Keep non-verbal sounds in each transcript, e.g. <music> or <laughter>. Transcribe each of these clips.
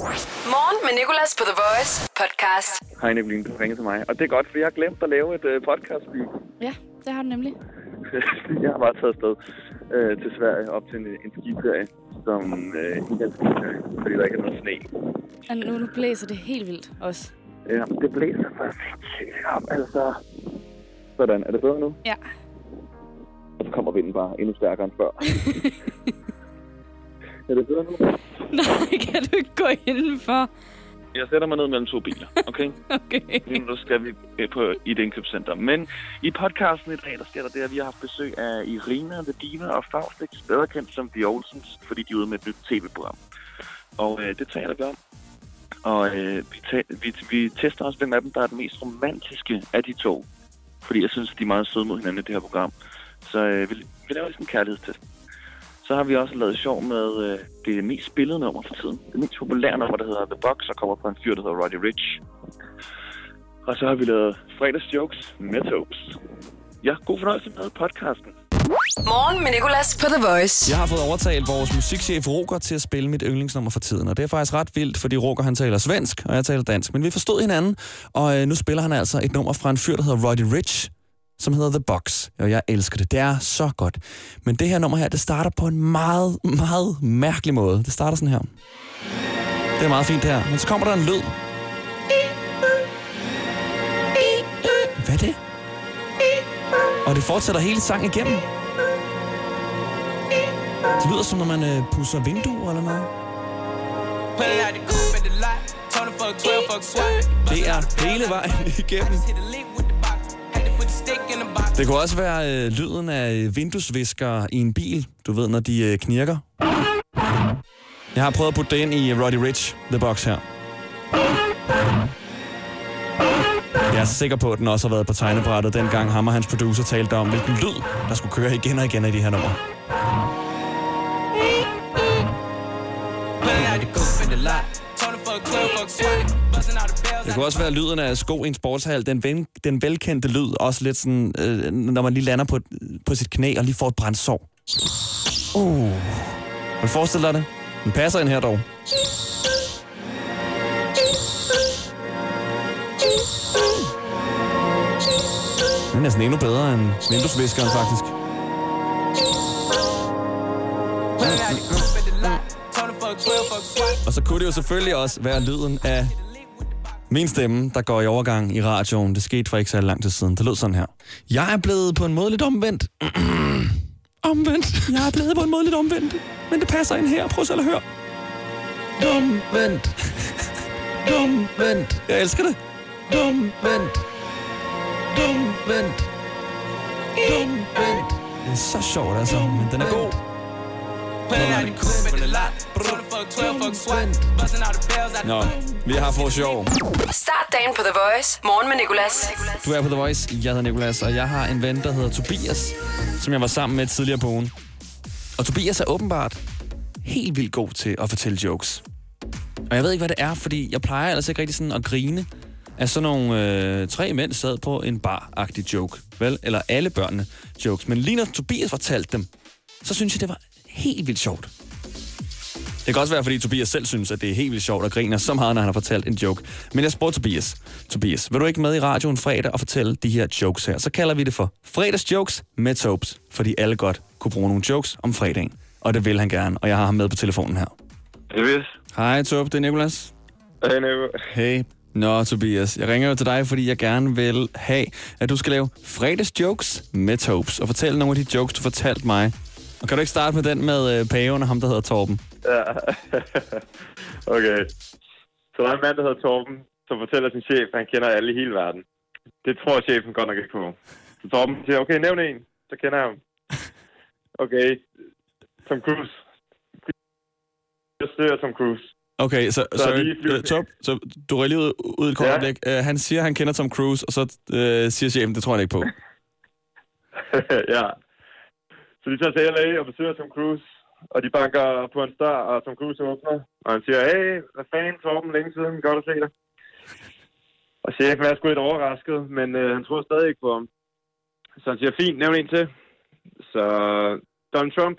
Morgen med Nicolas på The Voice podcast. Hej Nicoline, du ringer til mig. Og det er godt, for jeg har glemt at lave et uh, podcast. Ja, det har du nemlig. <laughs> jeg har bare taget afsted uh, til Sverige op til en, en skiferie, som uh, ikke er en skiferie, fordi der ikke er noget sne. Og nu, nu blæser det helt vildt også. Ja, det blæser for sindssygt op, altså. Sådan, er det bedre nu? Ja. Og så kommer vinden bare endnu stærkere end før. <laughs> er det bedre nu? <laughs> Nej, kan du ikke gå indenfor? Jeg sætter mig ned mellem to biler, okay? <laughs> Okay. Lige nu skal vi øh, på i et indkøbscenter. Men i podcasten i dag, der sker der det, at vi har haft besøg af Irina, The Diva og Faustix, bedre kendt som The Olsens, fordi de er ude med et nyt tv-program. Og øh, det taler vi om. Og øh, vi, ta- vi, vi tester også, hvem af dem, der er den mest romantiske af de to. Fordi jeg synes, de er meget søde mod hinanden i det her program. Så øh, vi, vi laver ligesom en kærlighedstest. Så har vi også lavet sjov med øh, det mest spillede nummer for tiden. Det mest populære nummer, der hedder The Box, og kommer fra en fyr, der hedder Roddy Rich. Og så har vi lavet fredagsjokes med Tobes. Ja, god fornøjelse med podcasten. Morgen med Nicolas på The Voice. Jeg har fået overtalt vores musikchef Roger til at spille mit yndlingsnummer for tiden, og det er faktisk ret vildt, fordi Roger han taler svensk, og jeg taler dansk. Men vi forstod hinanden, og øh, nu spiller han altså et nummer fra en fyr, der hedder Roddy Rich, som hedder The Box, og jeg elsker det. Det er så godt. Men det her nummer her, det starter på en meget, meget mærkelig måde. Det starter sådan her. Det er meget fint her. Men så kommer der en lyd. Hvad er det? Og det fortsætter hele sangen igennem. Det lyder som, når man øh, pusser vinduer eller noget. Pulling out the coupe at the lot. Told him fuck 12, fuck swat. Det er hele vejen igennem. Det kunne også være øh, lyden af vinduesvisker i en bil. Du ved, når de øh, knirker. Jeg har prøvet at putte det ind i øh, Roddy Rich, The Box her. Jeg er sikker på, at den også har været på tegnebrættet, dengang ham og hans producer talte om, hvilken lyd, der skulle køre igen og igen i de her numre. Pulling out the the lot. Told him fuck 12, fuck. Det kunne også være lyden af sko i en sportshal. Den, ven, den velkendte lyd. Også lidt sådan, øh, når man lige lander på, på sit knæ og lige får et brændsår. Uh. Kan du forestille dig det? Den passer ind her dog. Den er næsten endnu bedre end vinduesviskeren, faktisk. Pulling out the coupe at the lot. Told him fuck 12, fuck swat. Og så kunne det jo selvfølgelig også være lyden af min stemme, der går i overgang i radioen. Det skete for ikke så lang tid siden. Det lød sådan her. Jeg er blevet på en måde lidt omvendt. <clears throat> omvendt. Jeg er blevet på en måde lidt omvendt. Men det passer ind her. Prøv selv at høre. Omvendt. Omvendt. Jeg elsker det. Omvendt. Omvendt. Omvendt. Det er så sjovt, altså. Men den er god. Pulling er the coupe at the lot. Told him fuck 12, fuck swat. Busting out the bells out the Nå, vi har fået sjov. Start dagen på The Voice. Morgen med Nicolas. Du er på The Voice. Jeg hedder Nikolas, og jeg har en ven, der hedder Tobias, som jeg var sammen med tidligere på ugen. Og Tobias er åbenbart helt vildt god til at fortælle jokes. Og jeg ved ikke, hvad det er, fordi jeg plejer ellers ikke rigtig sådan at grine af sådan nogle øh, tre mænd sad på en bar-agtig joke. Vel? Eller alle børnene jokes. Men lige når Tobias fortalte dem, så synes jeg, det var helt vildt sjovt. Det kan også være, fordi Tobias selv synes, at det er helt vildt sjovt at grine så meget, når han har fortalt en joke. Men jeg spurgte Tobias. Tobias, vil du ikke med i radioen fredag og fortælle de her jokes her? Så kalder vi det for fredagsjokes med Tobes, fordi alle godt kunne bruge nogle jokes om fredagen. Og det vil han gerne, og jeg har ham med på telefonen her. Yes. Hej Tob, det er Nikolas. Hej, Nico. Hey. Nå, Tobias. Jeg ringer jo til dig, fordi jeg gerne vil have, at du skal lave fredagsjokes med Tobes, og fortælle nogle af de jokes, du fortalte mig. Og kan du ikke starte med den med øh, paven og ham, der hedder Torben? Ja. <laughs> okay. Så der er en mand, der hedder Torben, som fortæller sin chef, at han kender alle i hele verden. Det tror chefen godt nok ikke på. Så Torben siger, okay, nævn en. Så kender jeg ham. <laughs> Okay. Tom Cruise. Jeg ser Tom Cruise. Okay, så, Så så, flyvende. top, så du rører lige ud, ud et kort Ja. øjeblik. Uh, han siger, han kender Tom Cruise, og så uh, siger chefen, det tror han ikke på. <laughs> ja. Så de tager til LA og besøger Tom Cruise. Og de banker på en dør, og Tom Cruise åbner. Og han siger, hey, hvad fanden, Torben, længe siden, godt at se dig. Og chefen er sgu lidt overrasket, men øh, han tror stadig ikke på ham. Så han siger, fint, nævn en til. Så Donald Trump.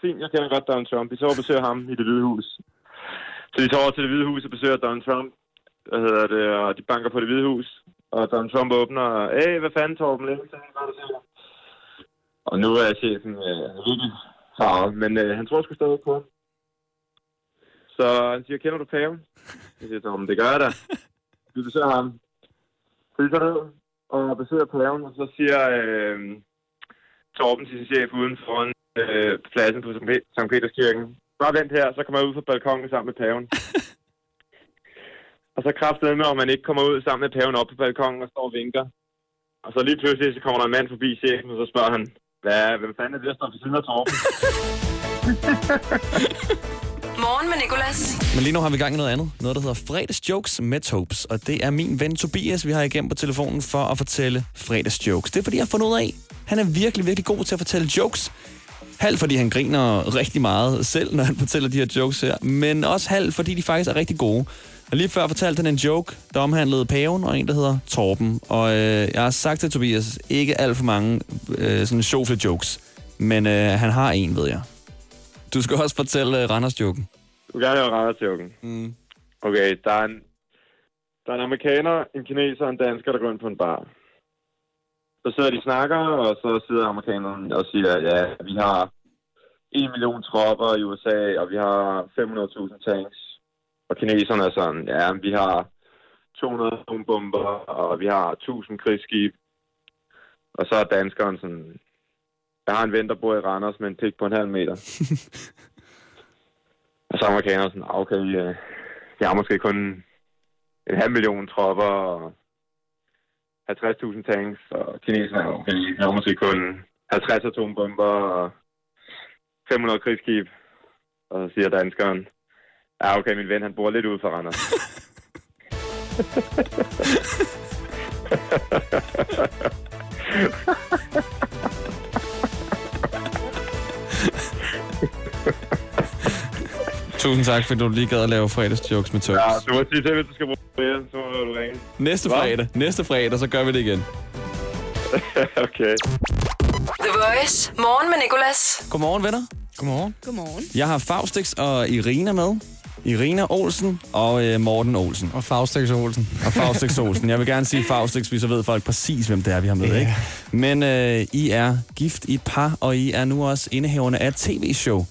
Fint, jeg kender godt Donald Trump. Vi så og besøger ham i det hvide hus. Så de tager over til det hvide hus og besøger Donald Trump. Hvad hedder det? Og de banker på det hvide hus. Og Donald Trump åbner. Hey, hvad fanden, Torben? Længe siden, hvad er det, siger? Og nu er chefen øh, virkelig farvet, men øh, han tror sgu stadig på ham. Så han siger, kender du paven? Jeg siger, Torben, det gør jeg da. Vi besøger ham. Så ned og besøger paven, og så siger øh, Torben til sin chef uden foran øh, pladsen på Sankt Peterskirken. Bare vent her, så kommer jeg ud fra balkongen sammen med paven. og så kræftede med, om man ikke kommer ud sammen med paven op på balkongen og står og vinker. Og så lige pludselig, så kommer der en mand forbi chefen, og så spørger han, hvad, hvem fanden er det, der står ved siden af Torben? <laughs> Morgen med Nicolas. Men lige nu har vi gang i noget andet. Noget, der hedder fredagsjokes med Topes. Og det er min ven Tobias, vi har igennem på telefonen for at fortælle fredagsjokes. Det er fordi, jeg har fundet ud af, han er virkelig, virkelig god til at fortælle jokes. Halv fordi han griner rigtig meget selv, når han fortæller de her jokes her. Men også halv fordi de faktisk er rigtig gode. Og lige før fortalte han en joke, der omhandlede paven og en, der hedder Torben. Og øh, jeg har sagt til Tobias, ikke alt for mange øh, sådan sjofle jokes. Men øh, han har en, ved jeg. Du skal også fortælle øh, Randers-joken. Du vil gerne høre Randers-joken. Mm. Okay, der er, en, der er en amerikaner, en kineser og en dansker, der går ind på en bar. Så sidder de snakker, og så sidder amerikaneren og siger, ja, vi har en million tropper i USA, og vi har 500.000 tanks. Og kineserne er sådan, ja, vi har 200 atombomber, og vi har 1000 krigsskib. Og så er danskeren sådan, jeg har en ven, der bor i Randers med en pik på en halv meter. <laughs> og så er amerikanerne sådan, "Ah, okay, øh, jeg har måske kun en halv million tropper og 50.000 tanks, og kineserne er okay, jeg har måske kun 50 atombomber og 500 krigsskib. Og så siger danskeren, ja okay, min ven han bor lidt ude for Randers. <laughs> Tusind tak, fordi du lige gad at lave fredagsjokes med Tux. ja, du må sige til, hvis du skal bruge det, så må du ringe. Næste Hva? fredag, næste fredag, så gør vi det igen. <laughs> okay. The Voice. Morgen med Nicolas. Godmorgen, venner. Godmorgen. Godmorgen. Jeg har Faustix og Irina med. Irina Olsen og øh, Morten Olsen. Og Faustix Olsen. Og Faustix Olsen. Jeg vil gerne sige Faustix, fordi så ved folk præcis, hvem det er, vi har med, Ja. ikke? Men øh, I er gift i et par, og I er nu også indehaverne af et tv-show.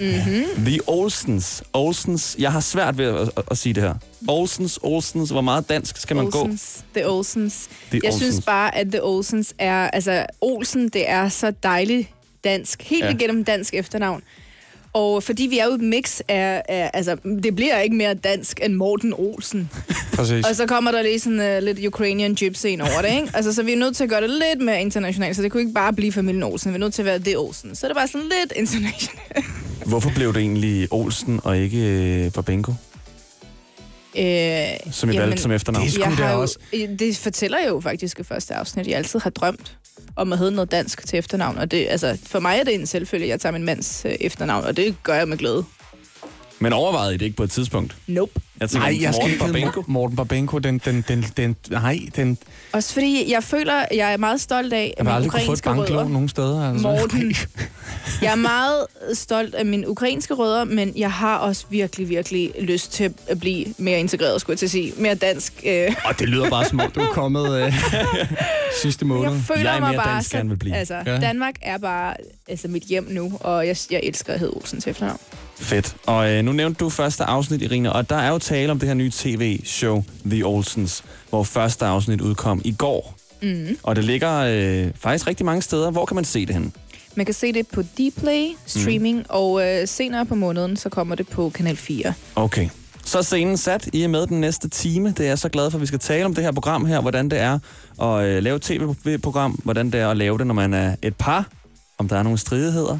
Mm-hmm. The Olsens. Olsens. Jeg har svært ved at, at, at sige det her. Olsens, Olsens. Hvor meget dansk skal man gå? Olsens. The Olsens. The Jeg Olsens. synes bare, at The Olsens er... Altså, Olsen, det er så dejligt dansk. Helt ja. igennem dansk efternavn. Og fordi vi er jo et mix af, af... Altså, det bliver ikke mere dansk end Morten Olsen. Præcis. Og så kommer der lige sådan uh, lidt Ukrainian gypsy ind over det, ikke? Altså, så vi er nødt til at gøre det lidt mere internationalt, så det kunne ikke bare blive familien Olsen. Vi er nødt til at være The Olsen. Så det bare sådan lidt internationalt. Hvorfor blev det egentlig Olsen og ikke øh, Babenko, Øh, som I jamen, valgte som efternavn? det er jeg har jo, også. Det fortæller jo faktisk i første afsnit, jeg altid har drømt om at hedde noget dansk til efternavn. Og det, altså, for mig er det en selvfølge, at jeg tager min mands øh, efternavn, og det gør jeg med glæde. Men overvejede I det ikke på et tidspunkt? Nope. Jeg tænker, Nej, jeg skal Morten ikke hedde Babenko. Morten- Babenko. Den, den, den, den, nej, den, Også fordi jeg føler, jeg er meget stolt af jeg har mine aldrig kunne få et ukrainske banklån rødder. nogen steder. Altså. Morten. Jeg er meget stolt af mine ukrainske rødder, men jeg har også virkelig, virkelig lyst til at blive mere integreret, skulle jeg til at sige. Mere dansk. Øh. Og det lyder bare som om, du er kommet øh, <laughs> sidste måned. Jeg føler Jeg er mig mere bare dansk, gerne vil blive. Altså, Ja. ja. Danmark er bare altså, mit hjem nu, og jeg, jeg elsker at hedde Olsen til efternavn. Fedt. Og øh, nu nævnte du første afsnit, Irina, og der er jo tale om det her nye tv-show, The Olsens, hvor første afsnit udkom i går. Mm. Og det ligger øh, faktisk rigtig mange steder. Hvor kan man se det hen? Man kan se det på Dplay streaming, mm. og øh, senere på måneden, så kommer det på Kanal 4. Okay. Så er scenen sat. I er med den næste time. Det er jeg så glad for, at vi skal tale om det her program her. Hvordan det er at øh, lave et tv-program. Hvordan det er at lave det, når man er et par. Om der er nogle stridigheder.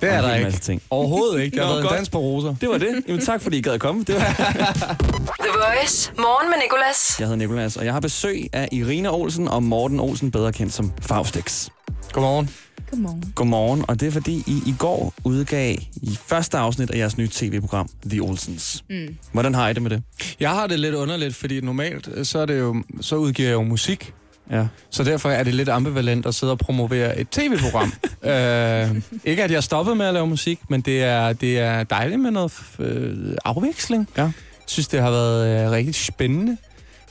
Det er der ikke. masse ting. Overhovedet ikke. Det har været en dans på roser. Det var det. Jamen tak, fordi I gad at komme. Det var... <laughs> The Voice. Morgen med Nicolas. Jeg hedder Nikolas, og jeg har besøg af Irina Olsen og Morten Olsen, bedre kendt som Faustix. Godmorgen. Godmorgen. Godmorgen, og det er fordi, I i går udgav i første afsnit af jeres nye tv-program, The Olsens. Mm. Hvordan har I det med det? Jeg har det lidt underligt, fordi normalt øh, så, er det jo, så udgiver jeg jo musik Ja. Så derfor er det lidt ambivalent at sidde og promovere et tv-program. <laughs> øh, ikke at jeg stoppede med at lave musik, men det er, det er dejligt med noget øh, afveksling. Ja. Jeg synes, det har været øh, rigtig spændende.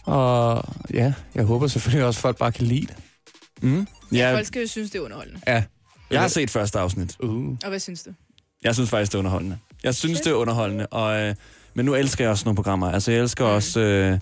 Og ja, jeg håber selvfølgelig også, at folk bare kan lide det. Mm. Ja. Ja, Folk skal jo synes, det er underholdende. Ja. jeg har set første afsnit. Uh. Og hvad synes du? Jeg synes faktisk, det er underholdende. Jeg synes, det er underholdende. Og, øh, men nu elsker jeg også nogle programmer. Altså, jeg elsker mm. også øh,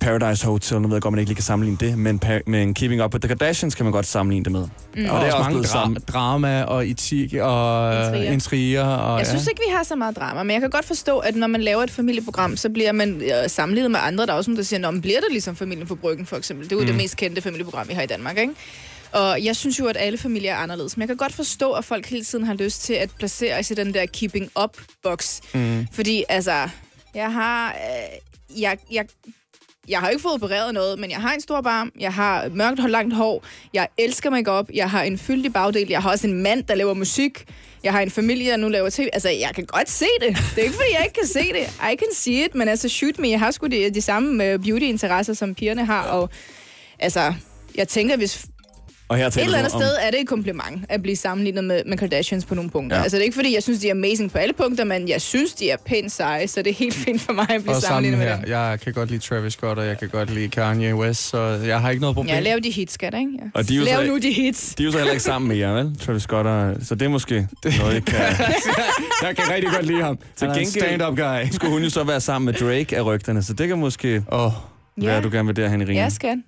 Paradise Hotel. Nu ved jeg godt, man ikke lige kan sammenligne det. Men, men Keeping Up with the Kardashians kan man godt sammenligne det med. Mm. Og der er også mange dra- sammen. drama og etik og Intriger. intriger. Og, Jeg synes ikke, vi har så meget drama, men jeg kan godt forstå, at når man laver et familieprogram, så bliver man øh, sammenlignet med andre. Der er også nogen, der siger, at bliver det ligesom Familien på Bryggen, for eksempel. Det er jo mm. det mest kendte familieprogram, vi har i Danmark, ikke? Og jeg synes jo, at alle familier er anderledes. Men jeg kan godt forstå, at folk hele tiden har lyst til at placere os i den der keeping up-boks. Mm. Fordi, altså, jeg har... Øh, jeg, jeg, jeg har ikke fået opereret noget, men jeg har en stor barm, jeg har mørkt og langt hår, jeg elsker mig op, jeg har en fyldig bagdel, jeg har også en mand, der laver musik, jeg har en familie, der nu laver tv. Altså, jeg kan godt se det. Det er ikke, fordi jeg ikke kan se det. I can see it, men altså, shoot me. Jeg har sgu de, de samme øh, beauty-interesser, som pigerne har, og altså, jeg tænker, hvis Og her et eller andet om... sted er det et kompliment at blive sammenlignet med, med Kardashians på nogle punkter. Ja. Ja. Altså, det er ikke, fordi jeg synes, de er amazing på alle punkter, men jeg synes, de er pænt seje, så det er helt fint for mig at blive Og sammen sammenlignet med dem. jeg kan godt lide Travis Scott, og jeg kan godt lide Kanye West, så jeg har ikke noget problem. Ja, lav de hits, skat, ikke? Ja. Og de er Lav så- nu de hits. De er jo så heller ikke sammen med jer, vel? Travis Scott og... Så det er måske noget, I kan... <laughs> jeg kan rigtig godt lide ham. Til Han er en gengæld- stand-up guy. Skulle hun jo så være sammen med Drake af rygterne, så det kan måske Åh, oh, at du gerne vil derhen i ringen. Ja, skat.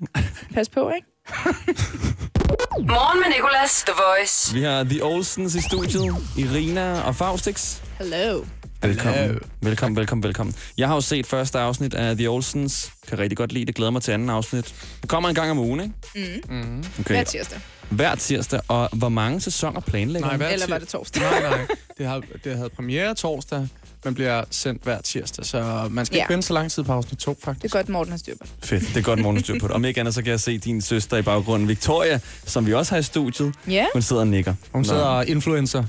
Pas på, ikke? <laughs> Morgen med Nicolas, The Voice. Vi har The Olsens i studiet. Irina og Faustix. Hello. Velkommen. Hello. Velkommen, velkommen, velkommen. Jeg har jo set første afsnit af The Olsens. Kan rigtig godt lide det. Glæder mig til anden afsnit. Det kommer en gang om ugen, ikke? Mm. Okay. Hver tirsdag. Hver tirsdag. Og hvor mange sæsoner planlægger Nej, Eller var det torsdag? nej, nej. Det, har, det havde premiere torsdag, men bliver sendt hver tirsdag, så man skal Ja. ikke vente så lang tid på afsnit 2, Det er faktisk. godt, Morten har styr på det. Fedt. Det er godt morgenstyr på det. Om ikke andet, så kan jeg se din søster i baggrunden, Victoria, som vi også har i studiet. Ja. Hun sidder og nikker. Hun Nå. sidder og influencer.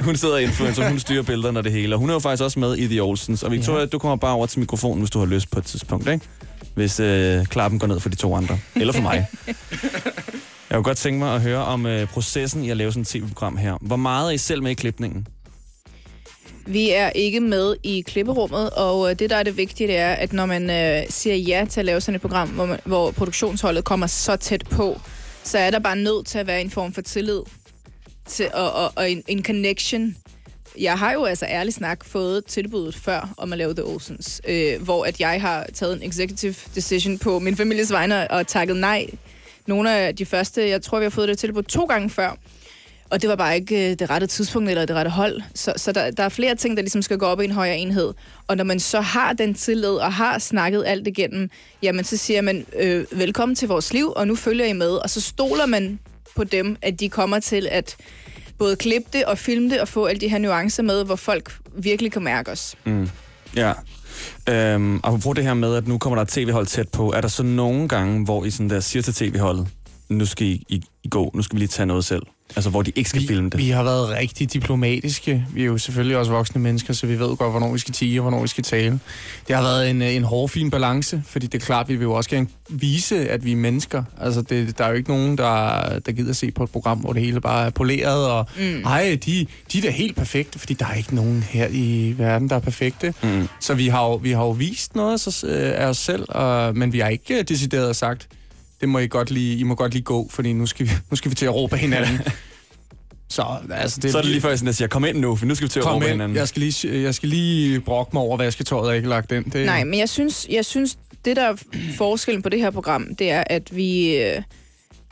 Hun sidder og influencer, hun styrer billederne og det hele. Og hun er jo faktisk også med i The Olsens. Og Victoria, ja. du kommer bare over til mikrofonen, hvis du har lyst på et tidspunkt, ikke? Hvis øh, klappen går ned for de to andre. Eller for mig. <laughs> Jeg kunne godt tænke mig at høre om øh, processen i at lave sådan et tv-program her. Hvor meget er I selv med i klipningen? Vi er ikke med i klipperummet, og øh, det, der er det vigtige, det er, at når man øh, siger ja til at lave sådan et program, hvor, man, hvor produktionsholdet kommer så tæt på, så er der bare nødt til at være en form for tillid til, og, og, og en, en connection. Jeg har jo altså ærligt snak fået tilbuddet før om at lave The Oceans, øh, hvor at jeg har taget en executive decision på min families vegne og takket nej. Nogle af de første, jeg tror, vi har fået det tilbud to gange før. Og det var bare ikke øh, det rette tidspunkt eller det rette hold. Så, så der, der er flere ting, der ligesom skal gå op i en højere enhed. Og når man så har den tillid og har snakket alt igennem, jamen så siger man, øh, velkommen til vores liv, og nu følger I med. Og så stoler man på dem, at de kommer til at både klippe det og filme det og få alle de her nuancer med, hvor folk virkelig kan mærke os. Mm. Ja. Øhm, apropos det her med, at nu kommer der et tv-hold tæt på, er der så nogle gange, hvor I sådan der siger til tv-holdet, nu skal I, I, I gå, nu skal vi lige tage noget selv? Altså, hvor de ikke skal vi, filme det. Vi har været rigtig diplomatiske. Vi er jo selvfølgelig også voksne mennesker, så vi ved godt, hvornår vi skal tige og hvornår vi skal tale. Det har været en, en hård, fin balance, fordi det er klart, vi vil jo også gerne vise, at vi er mennesker. Altså, det, der er jo ikke nogen, der, der gider se på et program, hvor det hele bare er poleret, og mm. ej, de, de er da helt perfekte, fordi der er ikke nogen her i verden, der er perfekte. Mm. Så vi har jo, vi har jo vist noget af, os- øh, af os selv, og, men vi har ikke øh, decideret sagt, det må I godt lige, I må godt lige gå, fordi nu skal vi, nu skal vi til at råbe af hinanden. <laughs> Så, altså, det, Så er det lige før, jeg sådan, at siger, kom ind nu, for nu skal vi til at råbe ind. hinanden. Jeg skal, lige, jeg skal lige brokke mig over vasketøjet, jeg ikke lagt ind. Det, Nej, men jeg synes, jeg synes, det der er forskellen på det her program, det er, at vi, øh,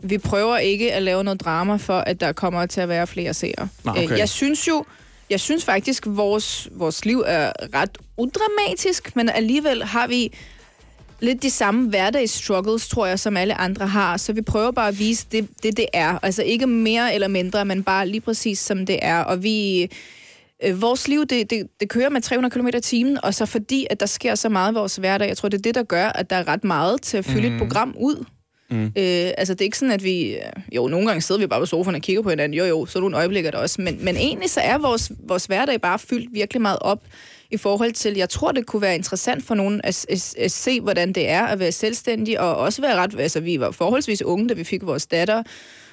vi prøver ikke at lave noget drama for, at der kommer til at være flere seere. Nå, okay. Øh, Jeg synes jo, jeg synes faktisk, vores, vores liv er ret udramatisk, men alligevel har vi lidt de samme hverdagsstruggles, tror jeg, som alle andre har. Så vi prøver bare at vise det, det, det er. Altså ikke mere eller mindre, men bare lige præcis som det er. Og vi... Øh, vores liv, det, det, det kører med 300 km i timen, og så fordi, at der sker så meget i vores hverdag, jeg tror, det er det, der gør, at der er ret meget til at fylde mm. et program ud. Mm. Øh, altså, det er ikke sådan, at vi... øh, Jo, nogle gange sidder vi bare på sofaen og kigger på hinanden. Jo, jo, så er nogle øjeblikke der også. Men, men egentlig så er vores, vores hverdag bare fyldt virkelig meget op i forhold til, jeg tror, det kunne være interessant for nogen at, at, at se, hvordan det er at være selvstændig, og også være ret, altså vi var forholdsvis unge, da vi fik vores datter,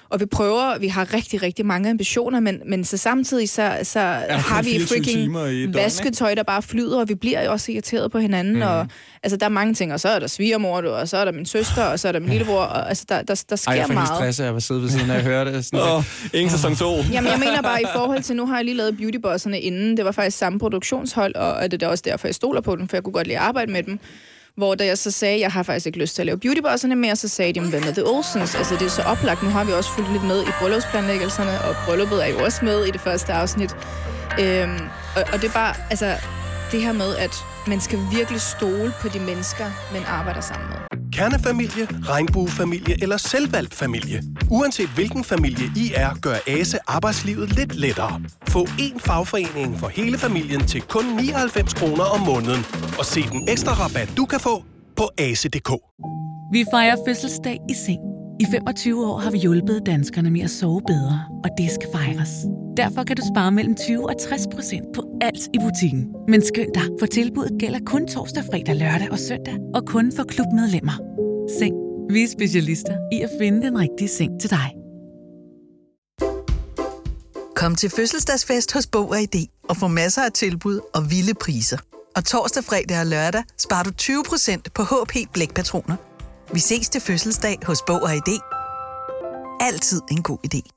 og vi prøver, vi har rigtig, rigtig mange ambitioner, men, men så samtidig så, så har vi 24 freaking døgn, vasketøj, der bare flyder, og vi bliver jo også irriteret på hinanden, mm. og altså, der er mange ting, og så er der svigermor, du, og så er der min søster, og så er der min lillebror, og altså, der, der, der sker Ej, jeg får meget. stress af at sidde ved siden af at høre det. Sådan, Åh, ingen sæson 2. Jamen, jeg mener bare i forhold til, nu har jeg lige lavet Beautybosserne inden. Det var faktisk samme produktionshold, og er det er også derfor, jeg stoler på dem, for jeg kunne godt lide at arbejde med dem. Hvor da jeg så sagde, jeg har faktisk ikke lyst til at lave Beautybosserne mere, så sagde de, hvad med The Olsens? Altså, det er så oplagt. Nu har vi også fulgt lidt med i bryllupsplanlæggelserne, og brylluppet er jo også med i det første afsnit. Øhm, og, og det er bare, altså, det her med, at man skal virkelig stole på de mennesker, man arbejder sammen med. Kernefamilie, regnbuefamilie eller selvvalgt familie. Uanset hvilken familie I er, gør ASE arbejdslivet lidt lettere. Få én fagforening for hele familien til kun 99 kroner om måneden. Og se den ekstra rabat, du kan få på ase.dk. Vi fejrer fødselsdag i seng. I 25 år har vi hjulpet danskerne med at sove bedre, og det skal fejres. Derfor kan du spare mellem 20 og 60 procent på alt i butikken. Men skynd dig, for tilbuddet gælder kun torsdag, fredag, lørdag og søndag, og kun for klubmedlemmer. Seng. Vi er specialister i at finde den rigtige seng til dig. Kom til fødselsdagsfest hos Bog og ID og få masser af tilbud og vilde priser. Og torsdag, fredag og lørdag sparer du 20% på HP Blækpatroner. Vi ses til fødselsdag hos Bog og ID. Altid en god idé.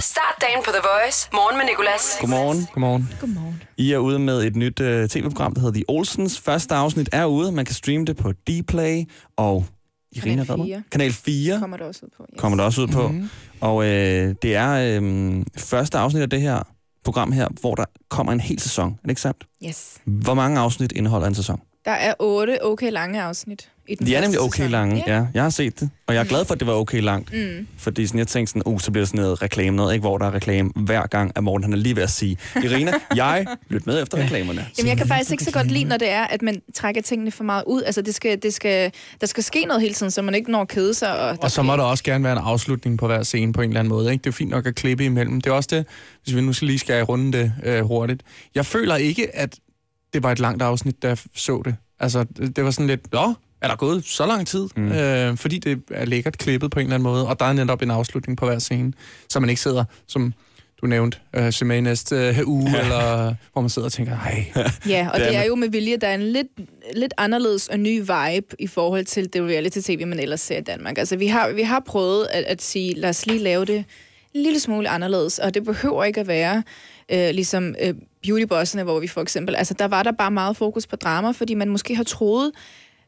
Start dagen på The Voice. Morgen med Nicolas. Godmorgen. Godmorgen. Godmorgen. I er ude med et nyt uh, tv-program, der hedder The Olsens. Første afsnit er ude. Man kan streame det på Dplay og Irina Kanal Redmer. 4. Kanal 4 Kommer der også ud på. Yes. kommer der også ud på. Mhm. Mm-hmm. Og øh, det er øh, første afsnit af det her program her, hvor der kommer en hel sæson. Er det ikke sandt? Yes. Hvor mange afsnit indeholder en sæson? Der er otte okay lange afsnit i den De er nemlig okay sæson. lange, Ja. ja. Jeg har set det, og jeg er glad for, at det var okay langt. Mm. Fordi sådan, jeg tænkte sådan, uh, så bliver det sådan noget reklame noget, ikke? hvor der er reklame hver gang, at Morten han er lige ved at sige, Irina, jeg <laughs> lyt med efter reklamerne. Jamen, jeg kan faktisk ikke så godt lide, når det er, at man trækker tingene for meget ud. Altså, det skal, det skal, der skal ske noget hele tiden, så man ikke når at kede sig. Og, Og så må der også gerne være en afslutning på hver scene på en eller anden måde. Ikke? Det er fint nok at klippe imellem. Det er også det, hvis vi nu skal lige skal runde det øh, hurtigt. Jeg føler ikke, at det var et langt afsnit, da jeg så det. Altså, det, var sådan lidt, nå, er der gået så lang tid? Mm. Øh, fordi det er lækkert klippet på en eller anden måde, og der er netop en afslutning på hver scene, så man ikke sidder som du nævnte, øh, med i næste øh, uge, ja. eller hvor man sidder og tænker, hej. Ja, og <laughs> Det er jo med vilje, der er en lidt, lidt anderledes og ny vibe i forhold til det reality-tv, man ellers ser i Danmark. Altså, vi har, vi har prøvet at, at sige, lad os lige lave det en lille smule anderledes, og det behøver ikke at være øh, ligesom øh, beautybossene, hvor vi for eksempel, altså der var der bare meget fokus på drama, fordi man måske har troet,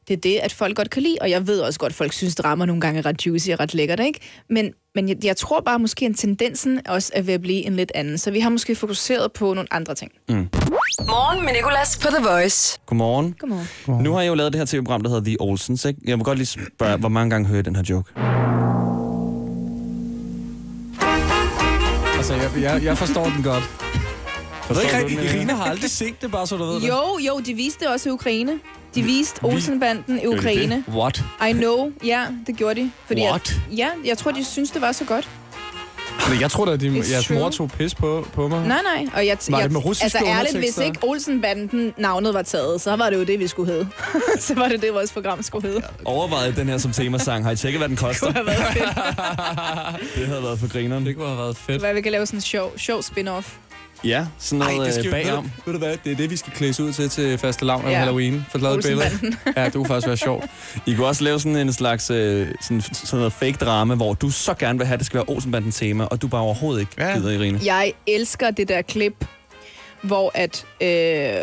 det er det, at folk godt kan lide, og jeg ved også godt, at folk synes, drama nogle gange er ret juicy og ret lækkert, ikke? Men, men jeg, jeg tror bare måske, at tendensen også er ved at blive en lidt anden, så vi har måske fokuseret på nogle andre ting. Morgen med Nicolas på The Voice. Godmorgen. Godmorgen. Nu har jeg jo lavet det her tv-program, der hedder The Olsens. Ikke? Jeg vil godt lige spørge, hvor mange gange hører jeg den her joke? Altså, jeg, jeg, jeg forstår den godt. Jeg ved ikke Irina har aldrig set det, bare så du ved det. Jo, jo, de viste det også i Ukraine. De viste Olsenbanden i Ukraine. What? I know. Ja, det gjorde de. Fordi What? At, ja, jeg tror, de synes, det var så godt. Men jeg tror da, at de, It's jeres true. mor tog pis på, på mig. Nej, nej. Og jeg, Var det jeg, med russiske Altså ærligt, hvis ikke Olsenbanden navnet var taget, så var det jo det, vi skulle hedde. <laughs> så var det det, vores program skulle hedde. Overvejet den her som temasang. Har I tjekket, hvad den koster? Det kunne have været fedt. <laughs> det havde været for grineren. Det kunne have været fedt. Hvad vi kan lave sådan en sjov, sjov spin-off. Ja, sådan noget det skal øh, bagom. Ved, ved du hvad, det er det, vi skal klædes ud til til faste lavn Ja. Halloween. For lavet et billede. Olsenbanden. Ja, det kunne faktisk være sjovt. I kunne også lave sådan en slags øh, sådan, sådan noget fake drama, hvor du så gerne vil have, at det skal være Olsenbanden tema, og du bare overhovedet ikke Ja. gider, Irene. Jeg elsker det der klip, hvor at... Øh,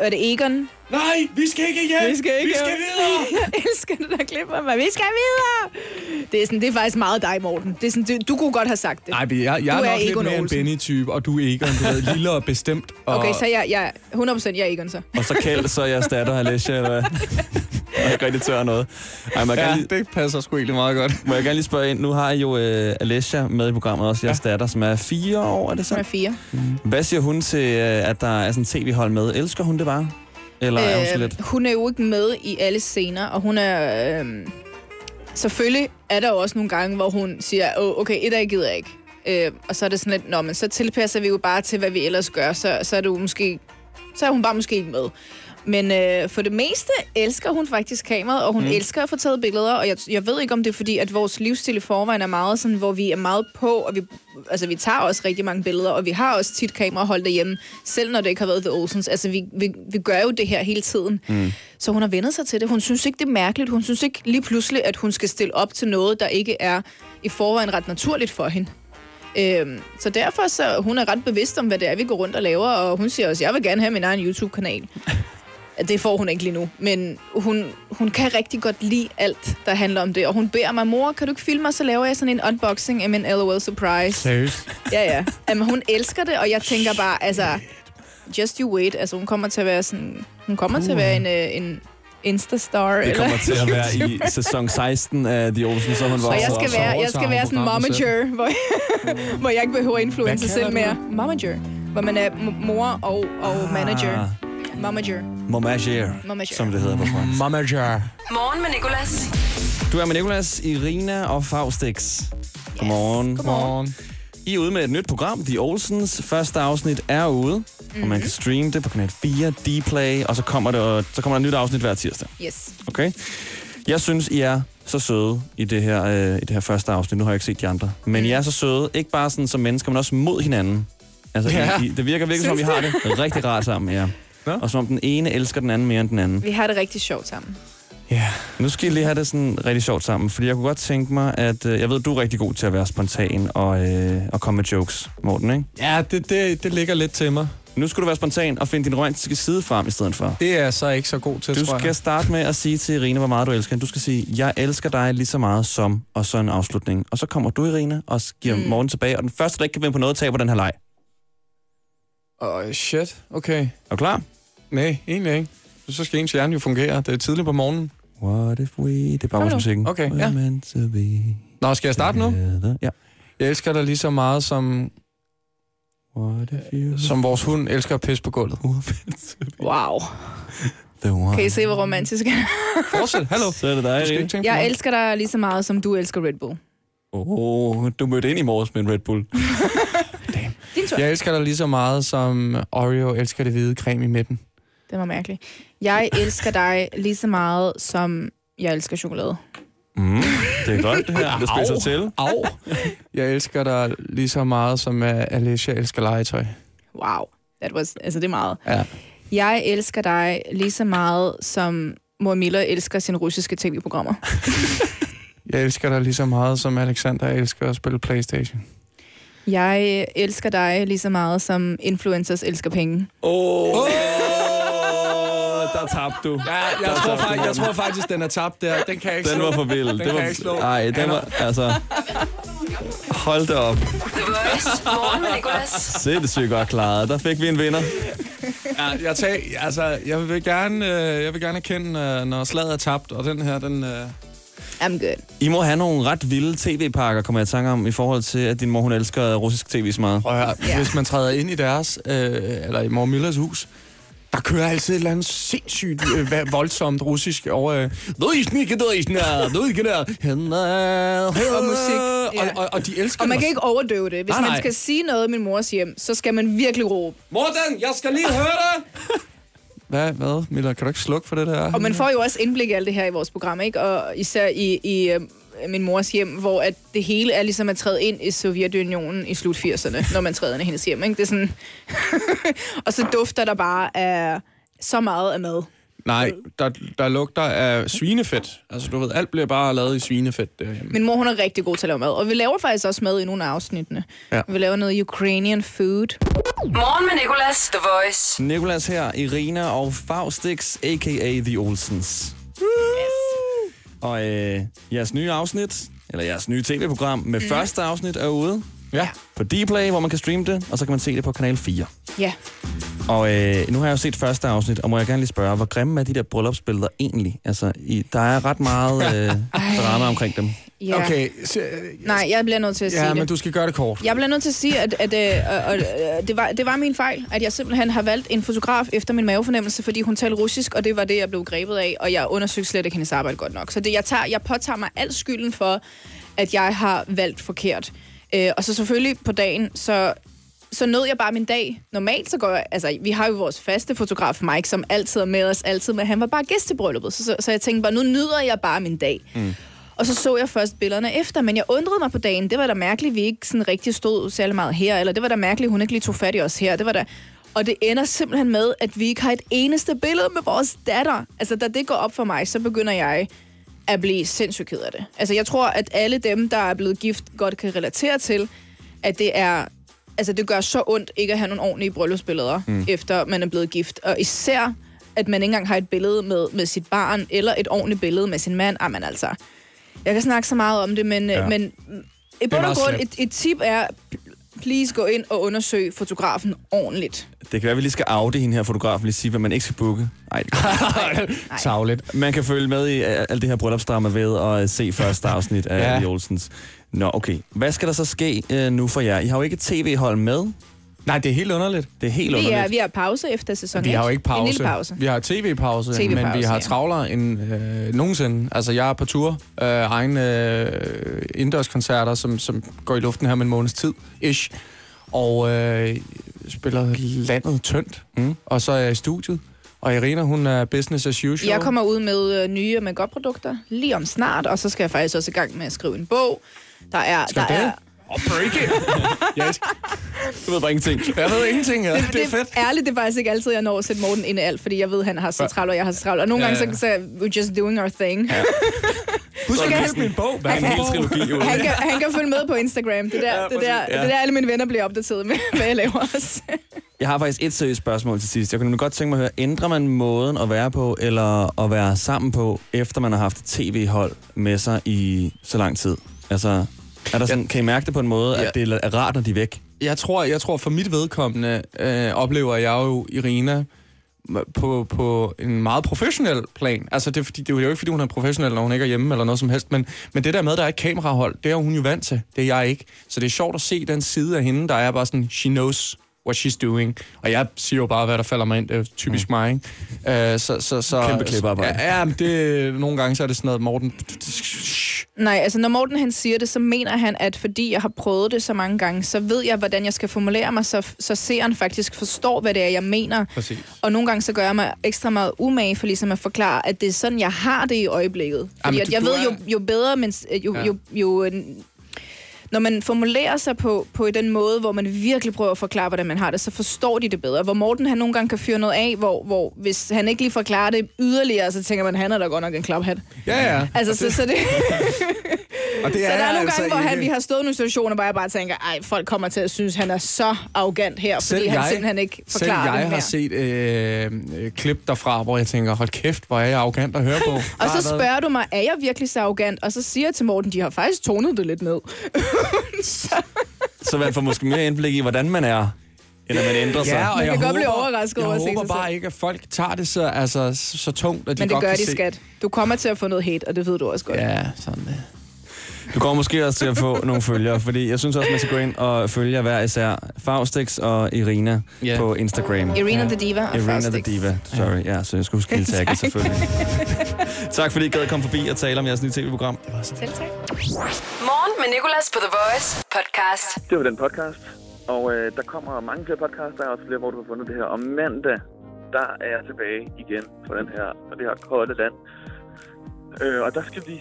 er det Egon? Nej, vi skal ikke hjem! Vi skal ikke Vi skal videre! <laughs> Jeg elsker det der klip af mig. Vi skal videre! Det er, sådan, det er faktisk meget dig, Morten. Det er sådan, du, du kunne godt have sagt det. Nej, men jeg, jeg Du er er nok lidt Egon mere en Olsen. Benny-type, og du er Egon, du ved, lille og bestemt. Og... Okay, så jeg, jeg 100% jeg er Egon så. Og så kald, så er jeg datter, Alessia, eller hvad? <laughs> Jeg er ikke rigtig tør noget. Ej, må jeg, Ja, gerne lige, det passer sgu egentlig meget godt. må jeg gerne lige spørge ind. Nu har I jo øh, Alessia med i programmet også, jeres datter, som er fire år, er det Hun er så? fire. Hvad siger hun til, øh, at der er sådan tv-hold med? Elsker hun det bare? Eller er hun så lidt? Øh, hun er jo ikke med i alle scener, og hun er... Øh, selvfølgelig er der jo også nogle gange, hvor hun siger, oh, okay, et af gider jeg ikke. Øh, og så er det sådan lidt, nå, men så tilpasser vi jo bare til, hvad vi ellers gør, så, så er det jo måske... Så er hun bare måske ikke med. Men øh, for det meste elsker hun faktisk kameraet, og hun mm. elsker at få taget billeder. Og jeg, jeg ved ikke, om det er fordi, at vores livsstil i forvejen er meget sådan, hvor vi er meget på, og vi, altså, vi tager også rigtig mange billeder, og vi har også tit kamerahold derhjemme, selv når det ikke har været The Olsens. Altså, vi, vi, vi gør jo det her hele tiden. Mm. Så hun har vendt sig til det. Hun synes ikke, det er mærkeligt. Hun synes ikke lige pludselig, at hun skal stille op til noget, der ikke er i forvejen ret naturligt for hende. Øhm, så derfor så hun er ret bevidst om, hvad det er, vi går rundt og laver, og hun siger også, jeg vil gerne have min egen YouTube-kanal. <laughs> Det får hun ikke lige nu, men hun, hun kan rigtig godt lide alt, der handler om det. Og hun beder mig, mor, kan du ikke filme mig, så laver jeg sådan en unboxing af min LOL Surprise. Seriøst? Ja, ja. Jamen, hun elsker det, og jeg tænker bare, altså, just you wait. Altså, hun kommer til at være sådan, hun kommer til at være en, øh, en Insta-star. Det kommer eller til at være i <laughs> sæson 16 af The Olsen, så hun var Og jeg skal være, jeg skal være sådan momager, hvor, hvor jeg ikke behøver at influence selv mere. Momager. Hvor man er mor og, og manager. Momager. Momager, Momager. som det hedder på fransk. Momager. Morgen med Nicolas. Du er med Nicolas, Irina og Faustix. Godmorgen. Godmorgen. I er ude med et nyt program, The Olsens. Første afsnit er ude, mm-hmm. og man kan streame det på kanal 4, Dplay, og så kommer, det, og så kommer der et nyt afsnit hver tirsdag. Yes. Okay? Jeg synes, I er så søde i det her, øh, i det her første afsnit. Nu har jeg ikke set de andre. Men I er så søde, ikke bare sådan som mennesker, men også mod hinanden. Altså, Ja. I, I, det virker virkelig, som om I Synes har det rigtig rart sammen, ja. Nå. Og som om den ene elsker den anden mere end den anden. Vi har det rigtig sjovt sammen. Ja. Nu skal I lige have det sådan rigtig sjovt sammen, fordi jeg kunne godt tænke mig, at øh, jeg ved, du er rigtig god til at være spontan og, øh, og komme med jokes, Morten, ikke? Ja, det, det, det ligger lidt til mig. Nu skal du være spontan og finde din romantiske side frem i stedet for. Det er jeg så ikke så god til, Du tror skal jeg. starte med at sige til Irina, hvor meget du elsker hende. Du skal sige, jeg elsker dig lige så meget som, og så en afslutning. Og så kommer du, Irina, og giver mm. Morten tilbage. Og den første, der ikke kan vinde på noget, taber den her leg. Åh, oh, shit. Okay. Er du klar? Nej, egentlig ikke. Så skal ens hjerne jo fungere. Det er tidligt på morgenen. What if we... Det er Kom nu. baggrundsmusikken. Okay, ja. meant to be Nå, skal jeg starte nu? together. Ja. Jeg elsker dig lige så meget, som, What if you... som vores hund elsker at pisse på gulvet. Wow. the one. Kan I se, hvor romantisk jeg er? Fortsæt. Hallo. Så er det dig, Du skal ikke tænke på Jeg mig. elsker dig lige så meget, som du elsker Red Bull. Åh, oh, du mødte ind i morges med en Red Bull. <laughs> Din tur. Jeg elsker dig lige så meget, som Oreo elsker det hvide creme i midten. Det var mærkeligt. Jeg elsker dig lige så meget, som jeg elsker chokolade. Mm, det er godt, <laughs> det her. Det spidser Au. til. Au. Jeg elsker dig lige så meget, som uh, Alicia elsker legetøj. Wow. That was, altså, det er meget. Ja. Jeg elsker dig lige så meget, som mor Miller elsker sine russiske tv-programmer. <laughs> Jeg elsker dig lige så meget, som Alexander elsker at spille Playstation. Jeg elsker dig lige så meget, som influencers elsker penge. Åh, oh. <laughs> der tabte du. Ja, jeg, Der tror, tabte faktisk, jeg tror faktisk, den er tabt der. Den kan jeg ikke Den slå. var for vild. Den det kan var, jeg ikke slå. Ej, den var, altså... Hold da op. The Voice. Morgen med Nicolas. Sindssygt godt klaret. Der fik vi en vinder. Ja, jeg, tag, altså, jeg vil gerne, øh, jeg vil gerne erkende, øh, når slaget er tabt, og den her, den... Øh, I'm good. I må have nogle ret vilde tv-pakker, kommer jeg i tanke om, i forhold til, at din mor, hun elsker russisk tv så meget. prøv at høre, Ja. hvis man træder ind i deres, øh, eller i mor Millers hus, der kører altid et eller andet sindssygt øh, voldsomt russisk over... Øh, "Du er ikke du er ikke der, du er ikke der." Og musik. <laughs> Og, og, og de elsker Og man kan ikke overdøve det. Hvis Nej, man nej. skal sige noget i min mors hjem, så skal man virkelig råbe. Morten, jeg skal lige høre dig! Hvad, hvad, Miller? Kan du ikke slukke for det der? Og man får jo også indblik i alt det her i vores program, ikke? Og især i, i øh, min mors hjem, hvor at det hele er ligesom at træde ind i Sovjetunionen i slut 80'erne, <laughs> når man træder ind i hendes hjem, ikke? Det er sådan... <laughs> og så dufter der bare af så meget af mad. Nej, der, der lugter af svinefedt. Altså, du ved, alt bliver bare lavet i svinefedt derhjemme. Min mor, hun er rigtig god til at lave mad. Og vi laver faktisk også mad i nogle af afsnittene. Ja. Vi laver noget Ukrainian food. Morgen med Nicolas, The Voice. Nicolas her, Irina og Faustix, a.k.a. The Olsens. Og øh, jeres nye afsnit, eller jeres nye tv-program med mm. første afsnit er ude. Ja. På Dplay, hvor man kan streame det, og så kan man se det på Kanal 4. Ja. Og øh, nu har jeg jo set første afsnit, og må jeg gerne lige spørge, hvor grimme er de der bryllupsbilleder egentlig? Altså, i, der er ret meget øh, drama omkring dem. Ja. Okay, så, Nej, jeg bliver nødt til at sige ja, det. men du skal gøre det kort. Jeg bliver nødt til at sige, at, at øh, øh, øh, det, var, det var min fejl, at jeg simpelthen har valgt en fotograf efter min mavefornemmelse, fordi hun talte russisk, og det var det, jeg blev grebet af, og jeg undersøgte slet ikke hendes arbejde godt nok. Så det, jeg, tager, jeg påtager mig al skylden for, at jeg har valgt forkert. Øh, og så selvfølgelig på dagen, så så nød jeg bare min dag. Normalt så går jeg, altså vi har jo vores faste fotograf Mike, som altid er med os, altid, men han var bare gæst til brylluppet. Så, så, så jeg tænkte bare, nu nyder jeg bare min dag. Mm. Og så så jeg først billederne efter, men jeg undrede mig på dagen. Det var da mærkeligt, vi ikke sådan rigtig stod særlig meget her, eller det var da mærkeligt, hun ikke lige tog fat i os her. Det var da... Og det ender simpelthen med, at vi ikke har et eneste billede med vores datter. Altså, da det går op for mig, så begynder jeg at blive sindssygt ked af det. Altså, jeg tror, at alle dem, der er blevet gift, godt kan relatere til, at det er... Altså, det gør så ondt ikke at have nogle ordentlige bryllupsbilleder, mm. efter man er blevet gift. Og især, at man ikke engang har et billede med, med sit barn, eller et ordentligt billede med sin mand. Jamen altså, jeg kan snakke så meget om det, men, Ja. ja. men i bund og grund, et, et tip er, please gå ind og undersøg fotografen ordentligt. Det kan være, at vi lige skal afde hende her fotograf, lige sige, hvad man ikke skal booke. Kan <laughs> Tavligt. Man kan følge med i øh, alt det her bryllupsdrama ved at øh, se første afsnit af Ja. Olsens. Nå, okay. Hvad skal der så ske øh, nu for jer? I har jo ikke et tv-hold med. Nej, det er helt underligt. Det er helt Vi underligt. er, vi har pause efter sæson Vi har jo 1. ikke pause. En lille pause. Vi har tv-pause, TV-pause, men vi har ja. travlere end øh, nogensinde. Altså, jeg er på tur. Øh, egne øh, indendørskoncerter, som, som går i luften her med en måneds tid, ish. Og øh, spiller landet tyndt. Mm. Og så er jeg i studiet. Og Irina, hun er business as usual. Jeg kommer ud med øh, nye make-up-produkter lige om snart, og så skal jeg faktisk også i gang med at skrive en bog. Der er... Skal der det? er Og break it! yes. Du ved bare ingenting. Jeg ved ingenting, ja. det, det er fedt. Ærligt, det er faktisk ikke altid, jeg når at sætte Morten ind i alt, fordi jeg ved, han har så travlt, og jeg har så travlt. Og nogle Ja, gange, ja. så, så we're just doing our thing. Ja. Husk kan at han- læse min bog. Er en hel trilogi. Han kan, han kan følge med på Instagram. Det er der, Ja, det, er der, ja. det er der alle mine venner bliver opdateret med, hvad jeg laver også. Jeg har faktisk et seriøst spørgsmål til sidst. Jeg kunne godt tænke mig at høre, ændrer man måden at være på, eller at være sammen på, efter man har haft tv-hold med sig i så lang tid? Altså, er der sådan, kan I mærke det på en måde, Ja. at det er rart, når de er væk? Jeg tror, jeg tror for mit vedkommende øh, oplever jeg jo Irina på, på en meget professionel plan. Altså, det er, fordi, det er jo ikke, fordi hun er professionel, når hun ikke er hjemme eller noget som helst, men, men det der med, at der er et kamerahold, det er hun jo vant til. Det er jeg ikke. Så det er sjovt at se den side af hende, der er bare sådan, she knows what she's doing. Og jeg siger jo bare, hvad der falder mig ind. Det er jo typisk mm. mig, ikke? Uh, så, så, så, Kæmpe klippearbejde. Ja, ja, men det, nogle gange så er det sådan noget, Morten... Nej, altså når Morten han siger det, så mener han, at fordi jeg har prøvet det så mange gange, så ved jeg, hvordan jeg skal formulere mig, så, så seeren faktisk forstår, hvad det er, jeg mener. Præcis. Og nogle gange så gør jeg mig ekstra meget umage for ligesom at forklare, at det er sådan, jeg har det i øjeblikket. Fordi Jamen, at du- jeg du ved, er- jo, jo bedre, men jo, Ja. jo, jo, jo når man formulerer sig på, på den måde, hvor man virkelig prøver at forklare, hvordan man har det, så forstår de det bedre. Hvor Morten han nogle gange kan fyre noget af, hvor, hvor hvis han ikke lige forklarer det yderligere, så tænker man, han er da godt nok en klaphat. Ja, ja. Altså, så, så det... <laughs> Og det Så der er nogle altså gange, hvor han, ikke- vi har stået i nogle situationer, hvor jeg bare tænker, ej, folk kommer til at synes, han er så arrogant her, fordi Selv han jeg- simpelthen ikke Selv forklarer jeg det har mere. set øh, øh, klip derfra, hvor jeg tænker, hold kæft, hvor er jeg arrogant at høre på. <laughs> Og så spørger du mig, er jeg virkelig så arrogant? Og så siger jeg til Morten, de har faktisk tonet det lidt ned. <laughs> Så man får måske mere indblik i, hvordan man er, at man ændrer sig. Ja, og Man jeg kan godt håber, blive overrasket jeg over at se håber sig bare selv. ikke, at folk tager det så, altså, så, så tungt, at de Men det godt gør de, se. skat. Du kommer til at få noget hate, og det ved du også godt. Ja, sådan det. Du kommer måske også til at få <laughs> nogle følgere, fordi jeg synes også, man skal gå ind og følge hver især. Faustix og Irina Ja. på Instagram. Irina the Diva og Irina the Faustix. Diva. Sorry, ja, så jeg skulle huske hele tagget <laughs> selvfølgelig. <laughs> tak fordi I gad at komme forbi og tale om jeres nye tv-program. Selv tak. Morgen med Nicolas på The Voice podcast. Det var den podcast. Og øh, der kommer mange flere podcasts. Der er også flere, hvor du har fundet det her. Og mandag, der er jeg tilbage igen på, den her, på det her kolde land. Øh, og der skal vi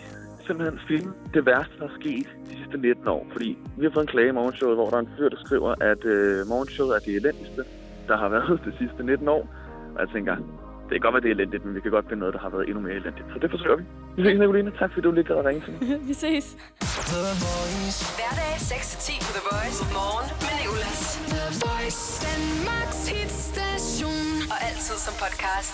simpelthen filme det værste, der er sket de sidste 19 år. Fordi vi har fået en klage i morgenshowet, hvor der er en fyr, der skriver, at øh, morgenshowet er det elendigste, der har været <laughs> de sidste 19 år. Og jeg tænker, det kan godt være, det er elendigt, men vi kan godt finde noget, der har været endnu mere elendigt. Så det forsøger vi. Vi ses, Nicoline. Tak fordi du lige gad at ringe til mig. <laughs> vi ses. Hverdag 6-10 på The Voice. Morgen med Nicolas. The Voice, Danmarks hitstation. Og altid som podcast.